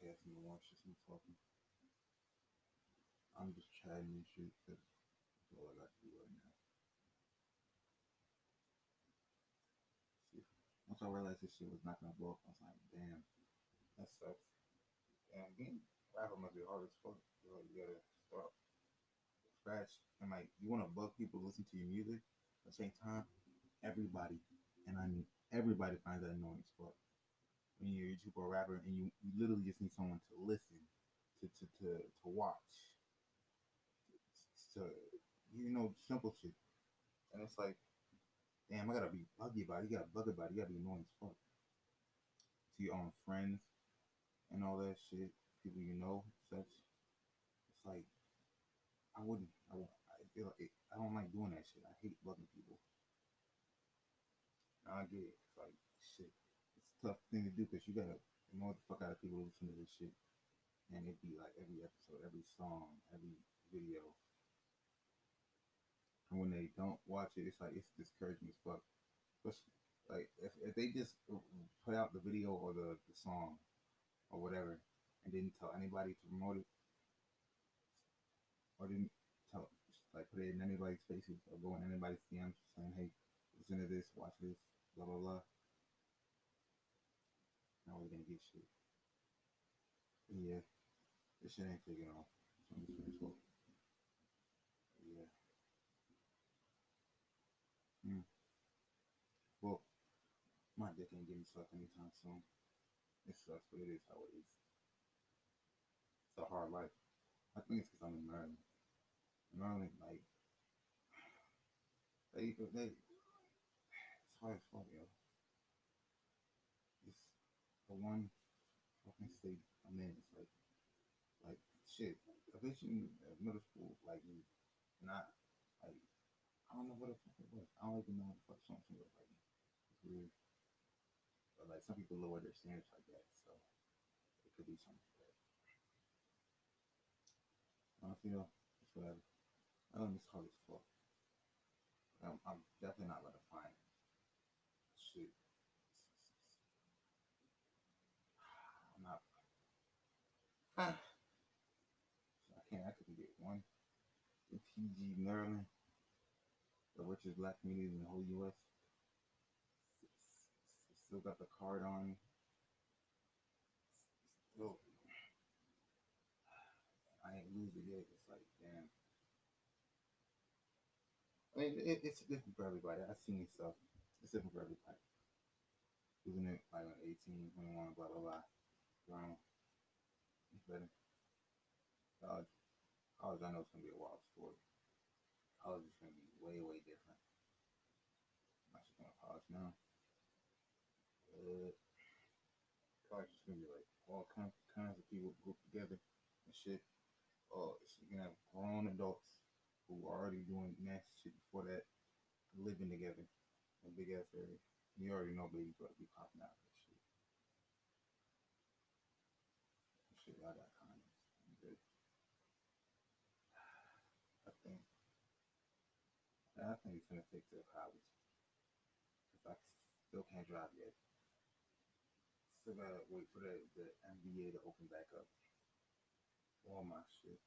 podcast just me talking. I'm just chatting and shit. That's all I got to do right now. See, once I realized this shit was not gonna blow up, I was like, damn, that sucks. And being rapper must be hard as fuck. You, you gotta start scratch and like you wanna bug people to listen to your music at the same time. Everybody, and I mean everybody finds that annoying as fuck. When you're a rapper and you, you literally just need someone to listen, to to to, to watch, to you know, simple shit. And it's like, damn, I gotta be buggy about it. You gotta bug about it. You gotta be annoying as fuck. To your own friends and all that shit, people you know, such. It's like, I wouldn't, I, won't- I feel like, it, I don't like doing that shit. I hate bugging people. Now I get it. It's like, tough thing to do because you gotta annoy the fuck out of people who listen to this shit. And it'd be like every episode, every song, every video. And when they don't watch it, it's like it's discouraging as fuck. But like if, if they just put out the video or the, the song or whatever and didn't tell anybody to promote it or didn't tell like put it in anybody's faces or go in anybody's DMs saying, Hey, listen to this, watch this, blah blah blah. Get shit. Yeah, this shit ain't taking off. So I'm just gonna talk. Yeah. Hmm. Well, my dick ain't getting sucked anytime soon. It sucks, but it is how it is. It's a hard life. I think it's because I'm in Maryland. Maryland, like, they, they, it's hard as fuck, yo. The one fucking state I'm in. Like, like, shit. In uh, middle school, like, not, like, I don't know what the fuck it was. I don't even know what the fuck something was like. It's weird. But like some people lower their standards like that, so it could be something like that. Honestly though, it's whatever. I don't miss as fuck. I'm, I'm definitely not gonna find shit. I'm not. I can't. I couldn't get one PG Maryland, the richest black community in the whole U.S. Still got the card on. Still, I ain't lose it yet. It's like, damn. I mean, it, it's different for everybody. I've seen stuff. It's different for everybody. Losing it like on 18, 21, blah, blah, blah. Better. College. College, I know it's to be a wild story. College is to be way, way different. I'm actually going to college now. Uh, college is gonna be like all kinds, kinds of people grouped together and shit. Oh, it's you're gonna have grown adults who are already doing nasty shit before that, living together in a big ass area. You already know babies about to be popping out I got condoms. I'm good. I think. I think it's gonna take to college. Cause I still can't drive yet. Still gotta wait for the, the MVA to open back up. All my shit.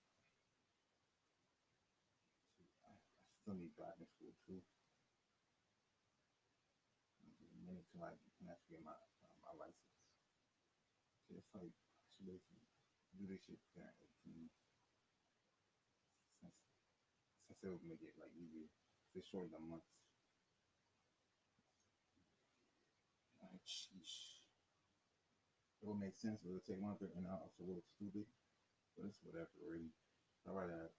I, I still need driving school too. Minute till I can actually get my uh, my license. It's like should basically do this shit at 18. Since it would make it like easier. It's shorter than months. Like, sheesh. It would make sense, but it would take longer, and I also look stupid. But it's whatever, really. I'd rather,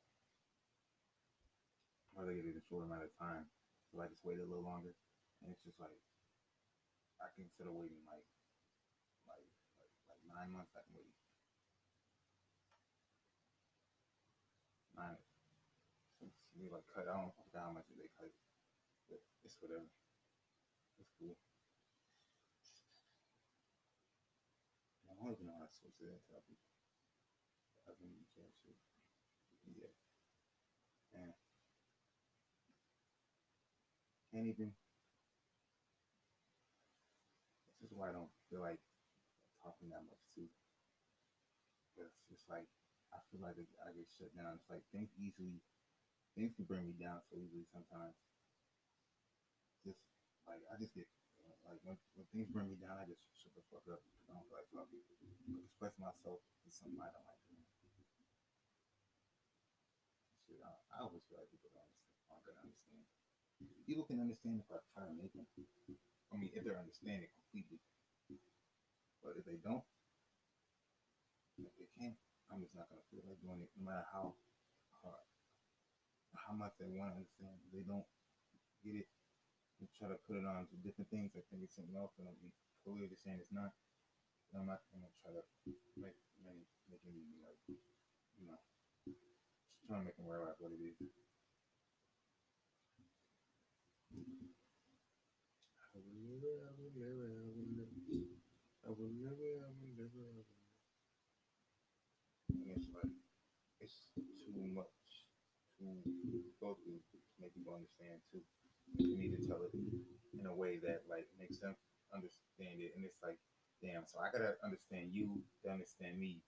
I'd rather get it in a short amount of time. So I just wait a little longer, and it's just like I can instead waiting like like like, like nine months, I can wait nine. We like cut, I don't know how much they cut, but it's whatever. It's cool. I don't even know how to switch to that topic. I've been shit. Yeah. And can't even. This is why I don't feel like talking that much too. It's just like I feel like I get shut down. It's like think easily, things can bring me down so easily sometimes. Just like I just get like when, when things bring me down, I just shut the fuck up. I don't like talking. Express myself is something I don't like doing. Shit, I, I always feel like people don't understand, aren't gonna understand. People can understand if I try to make them. I mean, if they're understanding completely. But if they don't, if they can't, I'm just not gonna feel like doing it, no matter how hard, how much they want to understand. They don't get it, and try to put it on to different things. I think it's something else, and I'm clearly just saying it's not. And I'm not gonna try to make make make be like, you know, just trying to make them realize what it is. I will never, I will never, I will never, I will never, I will never, I will never. And it's like, it's too much to go through make people understand too. You need to tell it in a way that like makes them understand it. And it's like, damn, so I gotta understand you to understand me.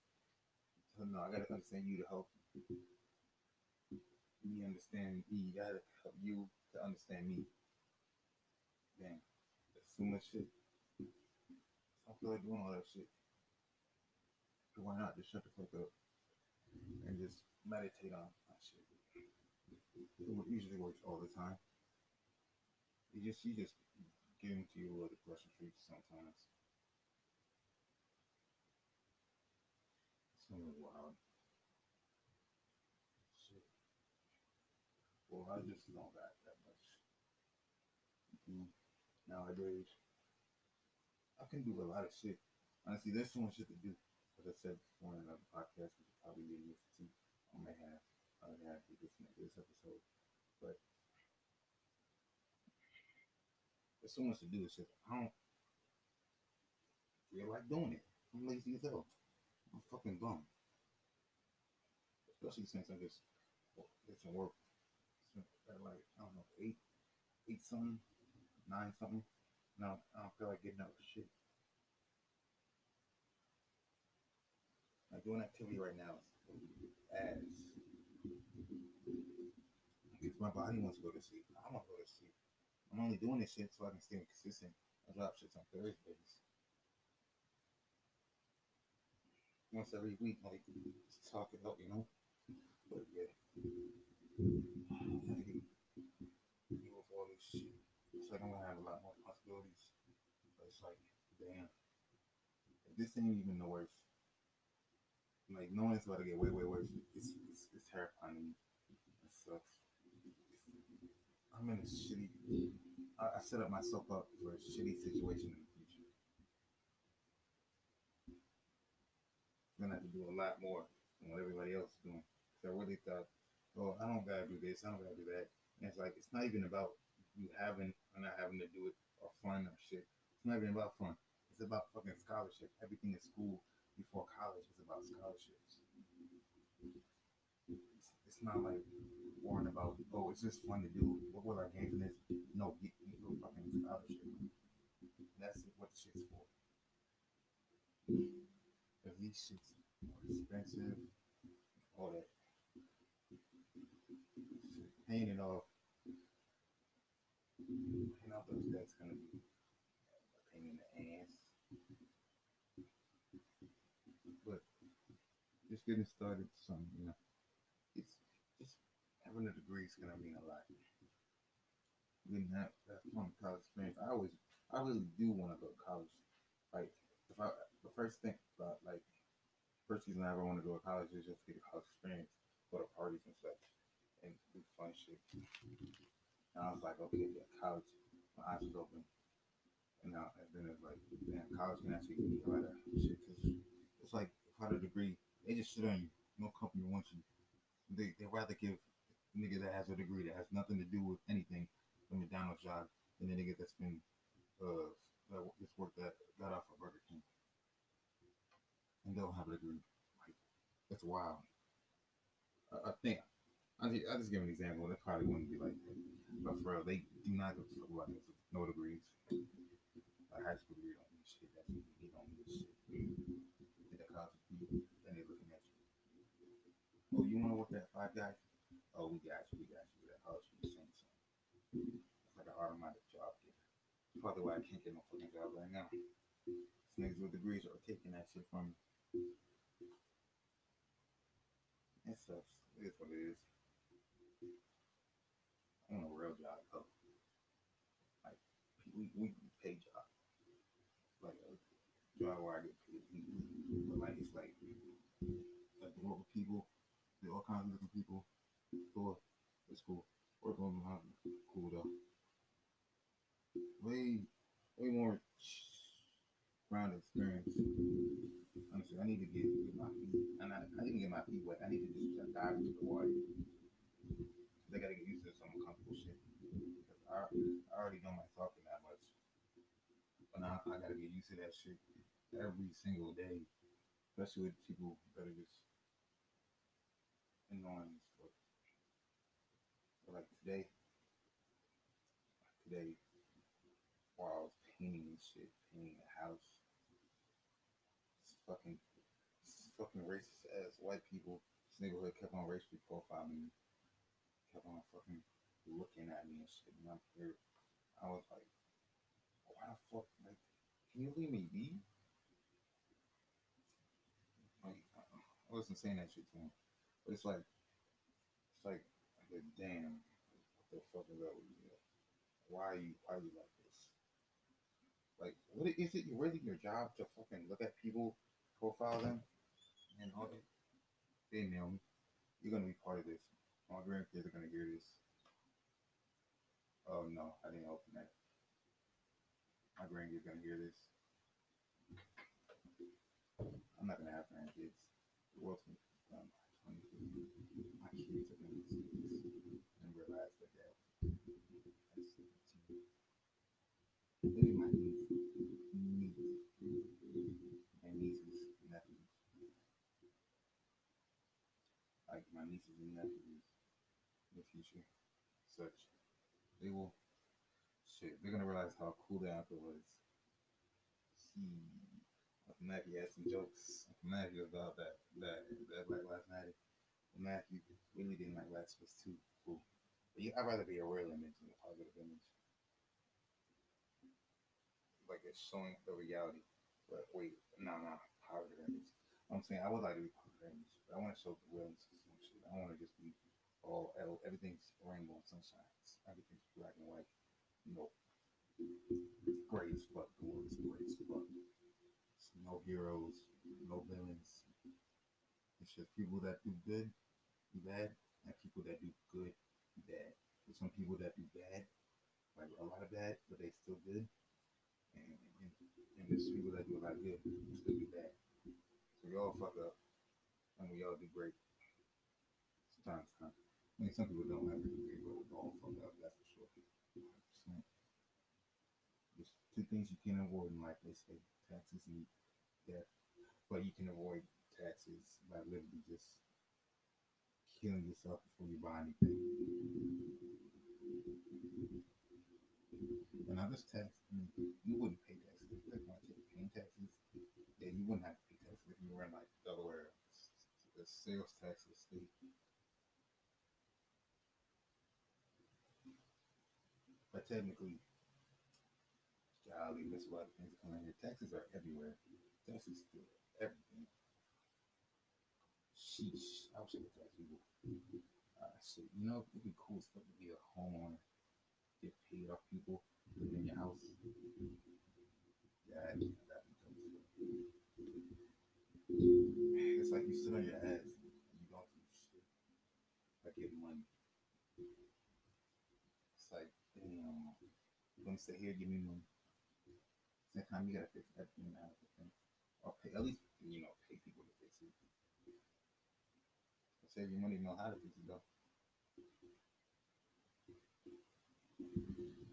So no, I gotta understand you to help me understand me. I gotta help you to understand me. Damn, that's too much shit. I don't feel like doing all that shit. So why not just shut the fuck up and just meditate on shit? It usually works all the time. You just you just get into your little depression streaks sometimes. It's really wild. Shit. Well, I just don't got that much. Mm. Nowadays, I can do a lot of shit. Honestly, there's so much shit to do. As I said before in another podcast, which probably didn't listen to, I may have, I may have to listen to this episode, but there's so much to do. It's just I don't feel like doing it. I'm lazy as hell. I'm fucking bum. Especially since I just did some work at like I don't know eight, eight something, nine something. No, I don't feel like getting up shit. Like doing activity right now. If my body wants to go to sleep, I want to go to sleep. I'm only doing this shit so I can stay consistent. I drop shits on Thursdays. Once every week, like just talk it up, you know. But yeah, deal with all this shit. I'm gonna have a lot more responsibilities. But it's like, damn, this ain't even the worst. Like knowing it's about to get way, way worse, it's it's, it's terrifying. It sucks. I'm in a shitty. I, I set up myself up for a shitty situation in the future. Gonna have to do a lot more than what everybody else is doing. Cause I really thought, oh, I don't gotta do this, I don't gotta do that. And it's like it's not even about you having or not having to do it or fun or shit. It's not even about fun. It's about fucking scholarship. Everything in school before college is about scholarships. It's, not like worrying about, oh, it's just fun to do. What will I gain from this? No, get me a fucking. And that's what the shit's for. Because these shit's more expensive, all that. Shit, paying it off. Paying off those debts gonna be a pain in the ass. But just getting started, some you know, having a degree is gonna mean a lot. Getting that that fun college experience. I always, I really do want to go to college. Like, if I the first thing about like first reason I ever want to go to college is just to get a college experience, go to parties and such, and do fun shit. And I was like, okay, yeah, college. My eyes was open. And now, and then it's like, damn, college can actually give me a lot of shit. Cause it's like, without a degree, they just sit on you. No company wants you. They they rather give nigga that has a degree that has nothing to do with anything a McDonald's job than a nigga that's been uh that just worked that got off of Burger King. and they don't have a degree. Like it's wild. I, I think I just, just give an example. It probably wouldn't be like that, but for real, they do not give a fuck about this. No degrees. A high school degree don't mean shit. That's you don't mean shit. Get a college degree, then they're looking at you. Oh, you want to work at Five Guys? Oh, we got you. We got you. That college degree, same thing. It's like an automatic job giver. Probably why I can't get no fucking job right now. These niggas with degrees are taking that shit from me. It sucks. It is what it is. I want a real job though. Like we we pay job. Like a job where I get paid. But like it's like a group of people, there all kinds of different people. Cool. It's cool. Work on my cool though. Way way more ground experience. Honestly, I need to get, get my feet. I, I didn't get my feet wet. I need to just dive into the water. I gotta get used to some uncomfortable shit. Because I, I already don't like talking that much. But now I gotta get used to that shit every single day. Especially with people that are just annoying as fuck. So like today, today, while I was painting and shit, painting the house, this fucking, this fucking racist ass white people, this neighborhood kept on racially profiling me kept on fucking looking at me and shit. And I'm here. I was like, why the fuck? Like, can you leave me be? Like, I wasn't saying that shit to him, but it's like, it's like, damn, what the fuck is up with you? Why are you, why are you like this? Like, what is it You're really your job to fucking look at people, profile them, and all that? They nail me. You're gonna be part of this. My grandkids are gonna hear this. Oh no, I didn't open that. My grandkids are gonna hear this. I'm not gonna have grandkids. The world's gonna be done by 2050. My kids are gonna see this and realize that that that's Maybe my niece, niece, and nieces, nephews. Like my nieces and nephews in the future, such they will shit. They're gonna realize how cool the uncle was. See, Matthew had some jokes. Matthew about that that that Black Lives Matter. Matthew really didn't like Last was too cool. But yeah, I'd rather be a real image than a positive image. Like it's showing the reality. But wait, no, no, positive image. I'm saying I would like to be positive image, but I want to show the realness of some shit. I want to just be all everything's rainbow and sunshine. Everything's black and white. No, it's gray as fuck. The world is gray as fuck. It's no heroes, no villains. It's just people that do good, bad, and people that do good, bad. There's some people that do bad, like a lot of bad, but they still good. And, and, and there's people that do a lot of good, still do bad. So we all fuck up, and we all do great. Sometimes, time. I mean, some people don't have a degree, but we're all fucked up, that's for sure. 100%. There's two things you can avoid in life, they say taxes and death. But you can avoid taxes by literally just killing yourself before you buy anything. And I this tax, you wouldn't pay taxes. If you like you're paying taxes, yeah, you wouldn't have to pay taxes if you were in like Delaware. The sales tax the state But technically, golly, that's why things are coming here. Taxes are everywhere. Taxes still everything. Sheesh. I wish I could tax people. Uh, shit, you know, it'd be cool stuff to be a homeowner, get paid off people, live in your house. Yeah, that'd be cool. It's like you sit on your ass and you don't do shit. I get money. It's like damn, you're gonna stay here, give me money. Same time, you gotta fix everything out of the thing. Or pay, at least, you know, pay people to fix it. Save your money, know how to fix it though.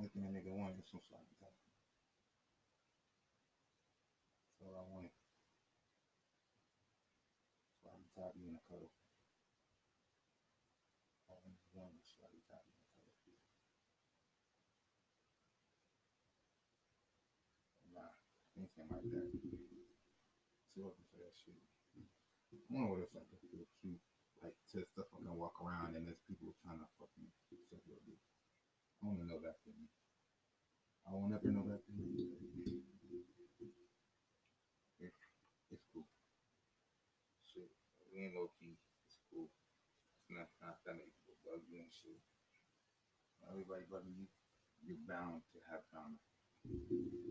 Only thing a nigga want is some sloppy top. That's all I wanted. Sloppy toppy in a cuddle. All I wanted was sloppy toppy in a cuddle. Nah, anything like that. Too open for that shit. I wonder what it's like to feel cute. Like to stuff I can walk around and there's people trying to fucking suck your dick. I wanna know that feeling. I will never know that feeling. It, it's cool. Shit. We ain't low key. It's cool. It's not, not that many people bug you and shit. Everybody bugging you, you're bound to have drama.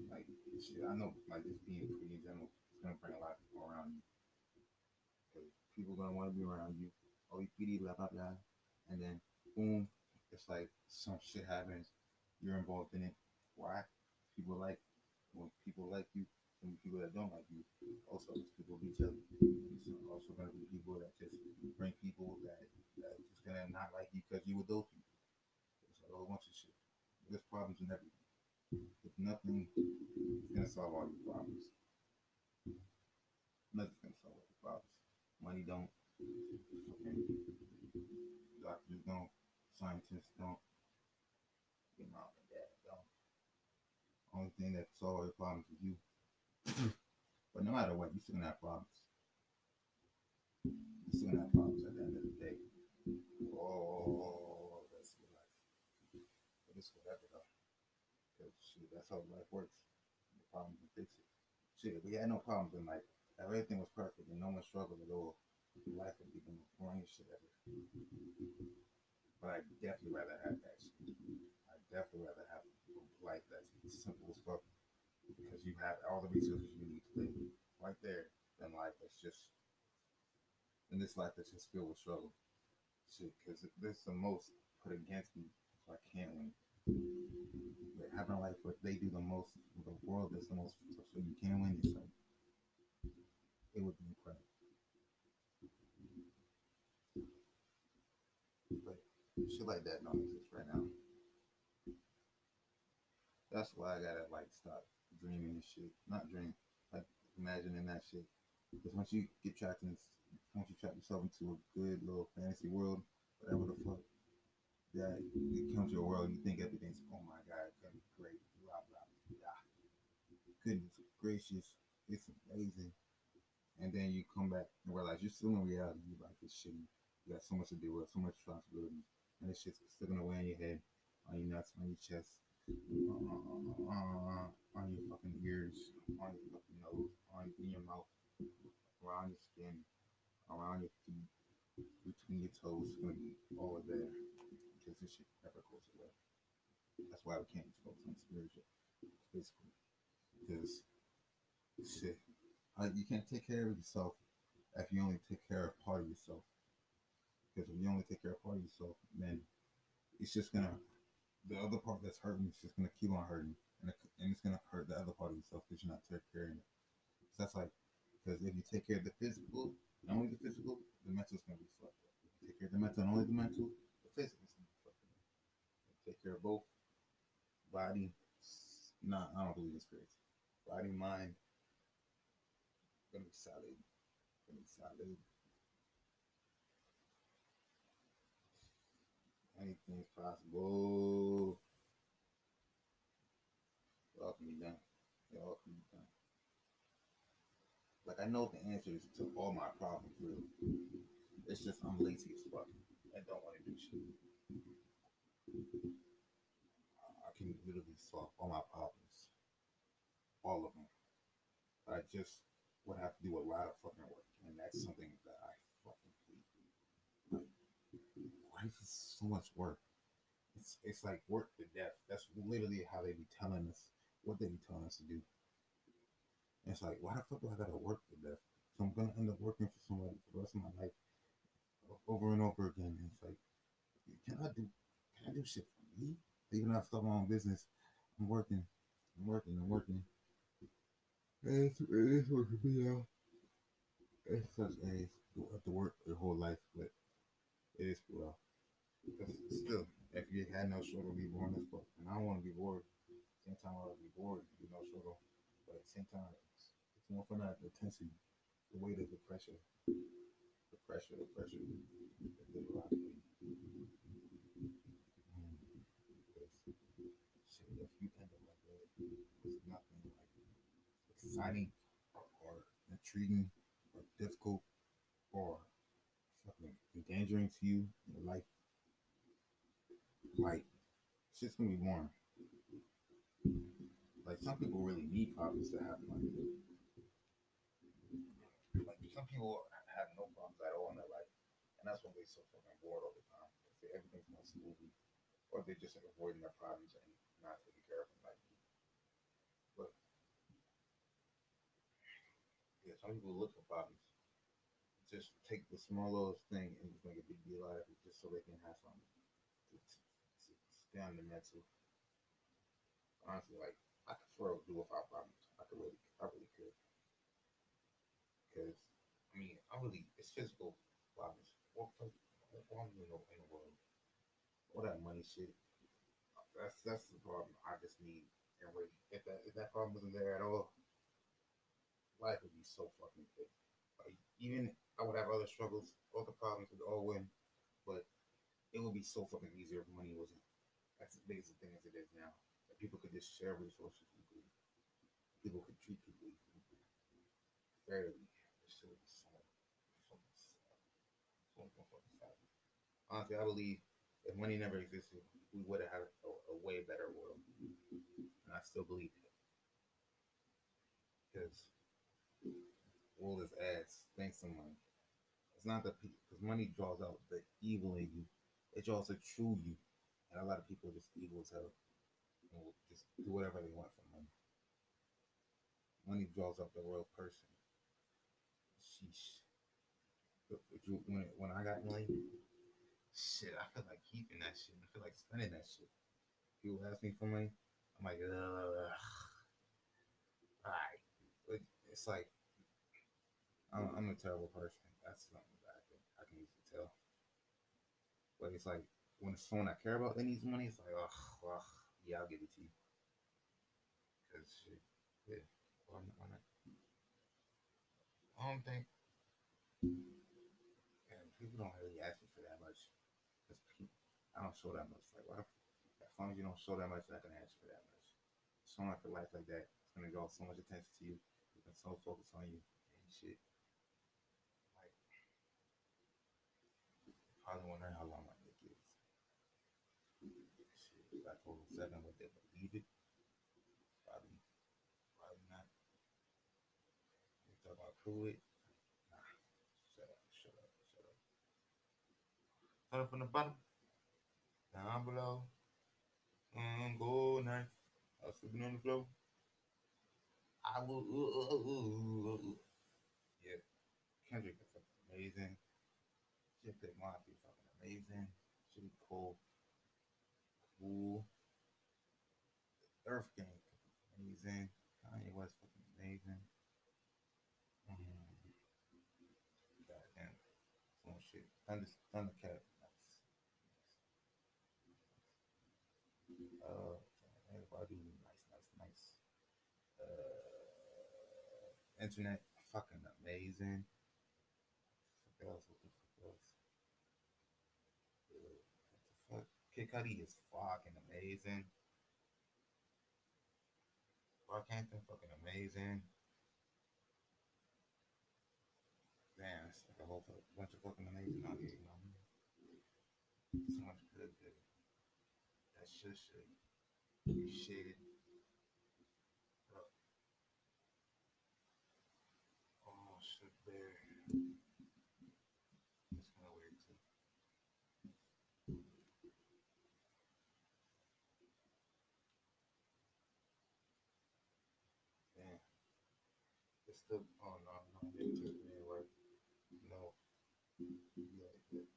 Like shit, I know like just being pretty in general is gonna bring a lot of people around you. People gonna wanna be around you. Oh you PD, blah blah blah. And then boom, it's like some shit happens, you're involved in it. Why? People like when people like you and people that don't like you. Also people be jealous. There's also gonna be people that just bring people that that just gonna not like you because you with those people. It's a whole bunch of shit. There's problems in everything. If nothing is gonna solve all your problems. Nothing's gonna solve all your problems. Money don't. Fucking doctors don't. Scientists don't. Your mom and dad don't. Only thing that solve all your problems is you. but no matter what, you still gonna have problems. You still gonna have problems at the end of the day. Oh, that's your life. But it's whatever though. Cause shit, that's how life works. The problem can fix it. Shit, we had no problems in life, everything was perfect and no one struggled at all, life would be the most boring shit ever. But I'd definitely rather have that. I'd definitely rather have a life that's simple as fuck because you have all the resources you need to live right there than life that's just in this life that's just filled with struggle. Shit, because there's the most put against me, so I can't win. But having a life where they do the most, the world does the most, so you can't win yourself. It would be incredible. But shit like that don't right now. That's why I gotta like stop dreaming and shit. Not dream, like imagining that shit. Because once you get trapped in, once you trap yourself into a good little fantasy world, whatever the fuck, that it comes to your world, you think everything's, oh my god, it's gonna be great, blah blah blah. Goodness gracious, it's amazing. And then you come back and realize you're still in reality. Your life is shitty. You got so much to deal with, so much responsibility, and this shit's sticking away in your head, on your nuts, on your chest, uh, on your fucking ears, on your fucking nose, on in your mouth, around your skin, around your feet, between your toes. It's be all there because this shit never goes away. That's why we can't just focus on spiritual, physical, because shit, you can't take care of yourself if you only take care of part of yourself. Because if you only take care of part of yourself, then it's just gonna the other part that's hurting is just gonna keep on hurting, and, and it's gonna hurt the other part of yourself because you're not taking care of it. So that's like because if you take care of the physical, and only the physical, the mental's gonna be fucked. If you take care of the mental and only the mental, the physical's gonna be fucked take care of both, body, s- nah, I don't believe in spirits. Body, mind, gonna be solid. Gonna be solid. Anything's possible. It all can be done. It all can be done. Like I know the answers to all my problems, really. It's just I'm lazy as fuck and don't want to do shit. I can literally solve all my problems, all of them. But I just would have to do a lot of fucking work, and that's something that I fucking hate. Like, life is so much work. It's it's like work to death. That's literally how they be telling us what they be telling us to do. And it's like, why the fuck do I gotta work to death? So I'm gonna end up working for somebody for the rest of my life, over and over again. And it's like, can I do can I do shit for me? Even though I start my own business, I'm working, I'm working, I'm working. It's, it is what it be now. It's such a you have to work your whole life, but it is well. Because still, if you had no struggle, be bored as fuck. And I don't want to be bored. Same time I would be bored, be no struggle. But at the same time, it's, it's more fun at the intensity, the weight of the pressure, the pressure, the pressure. You up like exciting or intriguing or difficult or fucking endangering to you in life. Like, shit's gonna be boring. Like, some people really need problems to have fun. Like, some people have no problems at all in their life. And that's why they're so fucking bored all the time. Say everything's going smoothly. Or they're just like avoiding their problems and not taking care of them like. But, yeah, some people look for problems just take the small little thing and just make a big deal out of it just so they can have something on the mental. Honestly, like I could real do without problems. I could really, I really could. Because I mean, I really it's physical problems. What what problems in the, in the world? All that money shit. That's that's the problem. I just need and really if that if that problem wasn't there at all, life would be so fucking good. Like even I would have other struggles, all the problems would all win, but it would be so fucking easier if money wasn't as big as the thing as it is now. That people could just share resources equally. People could treat people equally, fairly. Honestly, I believe if money never existed, we would have had a, a way better world. And I still believe it. Because world is ass thanks to money. It's not the because money draws out the evil in you. It draws the true you, and a lot of people are just evil as hell. Will just do whatever they want for money. Money draws out the real person. Sheesh. But when when I got money, shit, I feel like keeping that shit. I feel like spending that shit. People ask me for money, I'm like, ugh. Alright. It's like I'm, I'm a terrible person that's something that I can I can easily tell. But it's like when someone I care about that needs money, it's like, oh, well, yeah, I'll give it to you. Cause shit, yeah, why not? Why not? I don't think, and people don't really ask me for that much. Cause I don't show that much. Like, why? As long as you don't show that much, not gonna ask you for that much. Up for life like that, it's gonna draw so much attention to you. You can so focus on you and shit. probably wondering how long my dick is. Shit, if Told them would they believe it? Probably, probably not. You talk about it? Nah. Shut up, shut up, shut up. Start from the bottom, down below. Mm, go nice. I was sleeping on the floor. I will. Uh, uh, uh, yeah, Kendrick is amazing. Shit, Big Mafia fucking amazing. Should be cool. Cool. Earth Gang amazing. Kanye West fucking amazing. Mm. Goddamn. Some shit. Thunder, Thundercat. Nice. Uh, everybody nice, nice, nice. Uh, internet fucking amazing. What else? What the fuck else? Kid Cudi is fucking amazing. Brockhampton fucking amazing. Damn, it's like a whole bunch of fucking amazing out here, you know. So much good, good. That shit. You shit. Oh shit there. It's kind of weird too. Damn. It's still. Oh no, no, it take me away. No. Yeah, yeah.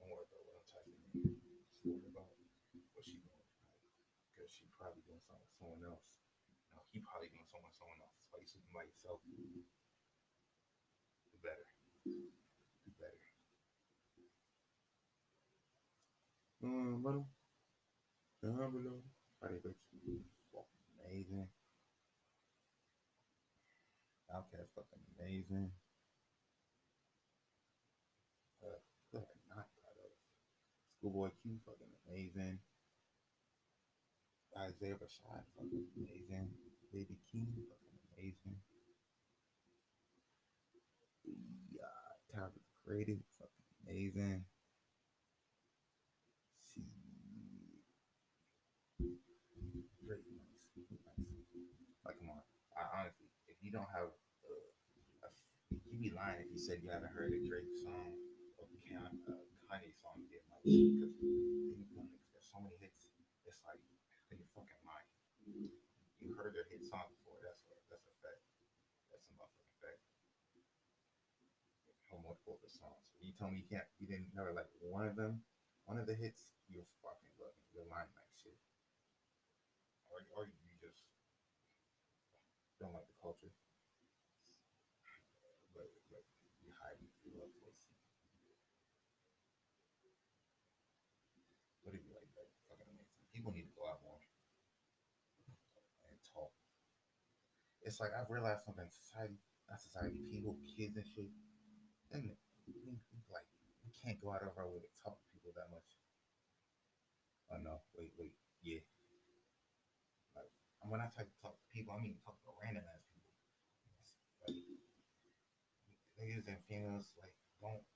Don't worry about what I'm typing in. Just worry about what she doing. Because she probably doing something with someone else. Now you probably doing someone someone else. Why you sleeping by yourself? Do better. Do better. Um, but down below, Friday fucking amazing. OutKast fucking amazing. Uh, not. Schoolboy Q fucking amazing. Isaiah Rashad fucking amazing. Baby Keem fucking amazing. Yeah, Tyler Creative fucking amazing. She great, nice, nice. Like, come on. I honestly, if you don't have, uh, a, you'd be lying if you said you haven't heard a Drake song or Kanye, uh, Kanye song yet. Like, because there's so many hits. It's like you're fucking lying. You heard their hit song before. That's a, that's a fact. That's a motherfucking fact. Homework the songs. You told me you can't. You didn't know like one of them. One of the hits. You're fucking loving. You're lying like shit. Or, or you just don't like the culture. But, but you hide your love for it. What if you like that? Fucking amazing. People need to go out more and talk. It's like I've realized something. Society, not society, people, kids and shit. And like we can't go out of our way to talk to people that much. Oh no, wait, wait, yeah. Like when I talk to talk to people, I mean talk to random ass people. Like niggas and females, like don't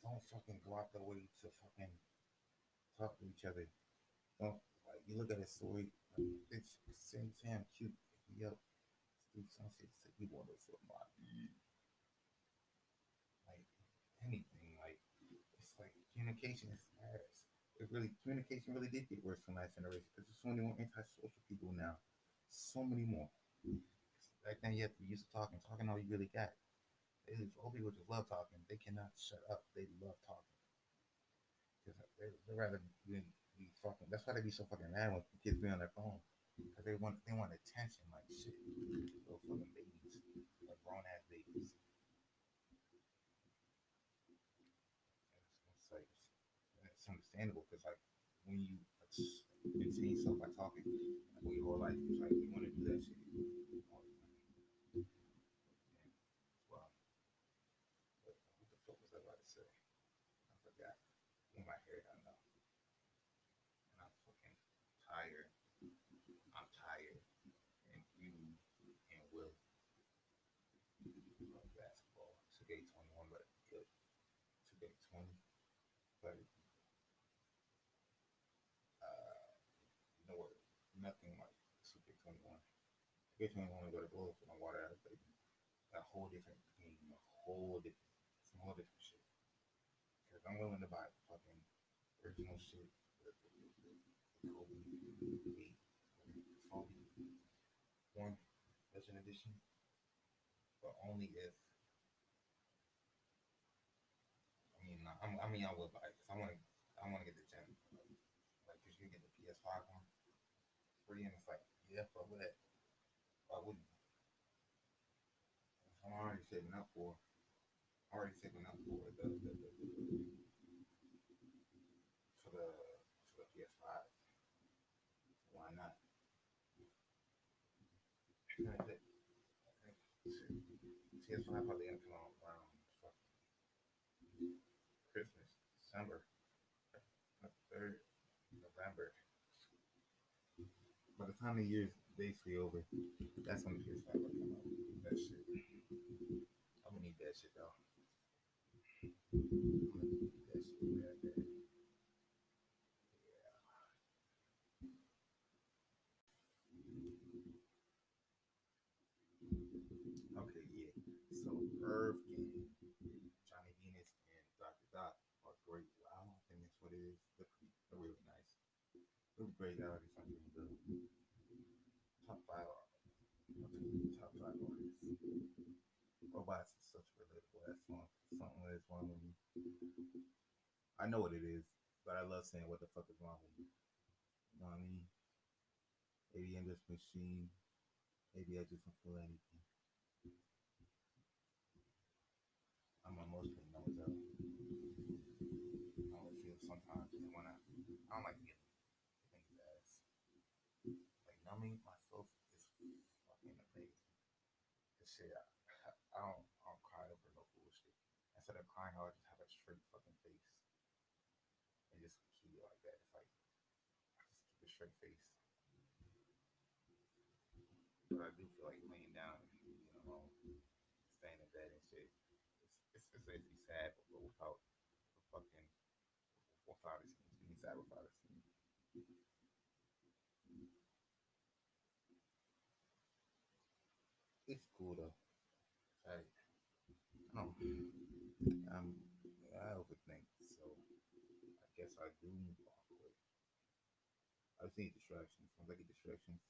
don't fucking go out the way to fucking talk to each other. Don't like you look at a story, like it's Sam Sam cute. Yo, do some shit. Say you want to my like anything. Like it's like communication is ass. It really communication really did get worse from last generation because there's so many more antisocial people now. So many more. Back then you had to be used to talking, talking all you really got. They, old people just love talking. They cannot shut up. They love talking. They, they rather be, be fucking. That's why they be so fucking mad when kids be on their phone. Because they want they want attention like shit. Little fucking babies, like grown ass babies. It's, it's like it's understandable because like when you maintain yourself by talking, like your whole life is like you want to do that shit. all the time. Yeah, it's wild. But what the fuck was I about to say? I forgot. In my head, I know. And I'm fucking tired. I'm tired. And you and Will love basketball. 2K21, but good. 2K20, but uh, you? Nothing like 2K21. 2K21 go to blow for my water out, baby. A whole different game, a whole different, some whole different shit. Because I'm willing to buy fucking original shit. The, the, the, the Kobe, Kobe, one Legend Edition, but only if. I mean, I, I'm- I mean, I would buy it I want to. I want to get the gem, like, cause you get the PS5 one free, and it's like, yeah, with that. Why wouldn't? I'm already saving up for. I'm already saving up for the, the, the for the for the PS5. Why not? And I think- I think shit, PS5 probably gonna come out around fucking Christmas, December, third November. By the time the year's basically over, that's when the PS5 will come out. That shit. I'm gonna need that shit though. I'm gonna need that shit real bad. Yeah. Okay, yeah. So Earth Gang, Johnny Venus, and Doctur Dot are great. I don't think that's what it is. They're, pretty, they're really nice. They're great artists. I think the top five top five artists. Oh, Robots is such a relatable ass song. Something that is wrong with me. I know what it is, but I love saying what the fuck is wrong with me. You know what I mean? Maybe I'm just machine. Maybe I just don't feel anything. I'm emotionally numb as hell. I only feel sometimes and when I I don't like feeling things ass. Like numbing myself is fucking amazing. This shit I, don't I don't cry over no bullshit. Instead of crying I'll just have a straight fucking face. And just keep it like that. It's like I just keep a straight face. But I do feel like laying down being alone, staying in bed and shit. It's it's, it's basically sad, but without fucking without it being sad without it It's cool though. I, I. I'm. I overthink, so I guess I do move. I've seen distractions. Once I get distractions,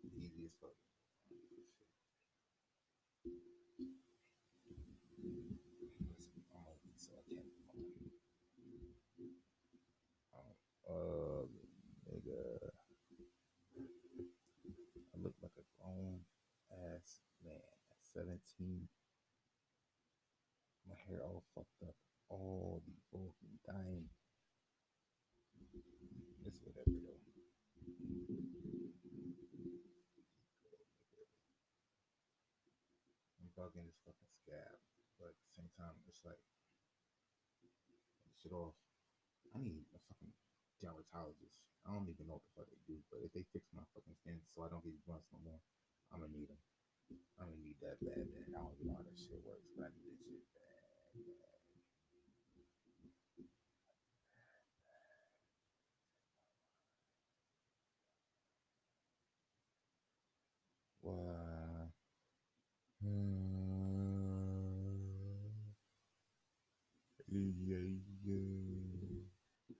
it's easy as fuck. Listen, I'm old, so I can't move on. Um, uh, nigga, I look like a grown ass man at 17. My hair all fucked up all the fucking time. It's whatever though. I'm bugging this fucking scab, but at the same time, it's like shit off. I need a fucking dermatologist. I don't even know what the fuck they do, but if they fix my fucking skin so I don't get bumps no more, I'm gonna need them. I'm gonna need that bad, bad. I don't even know how that shit works, but I need that shit bad, bad. Why? Hmm.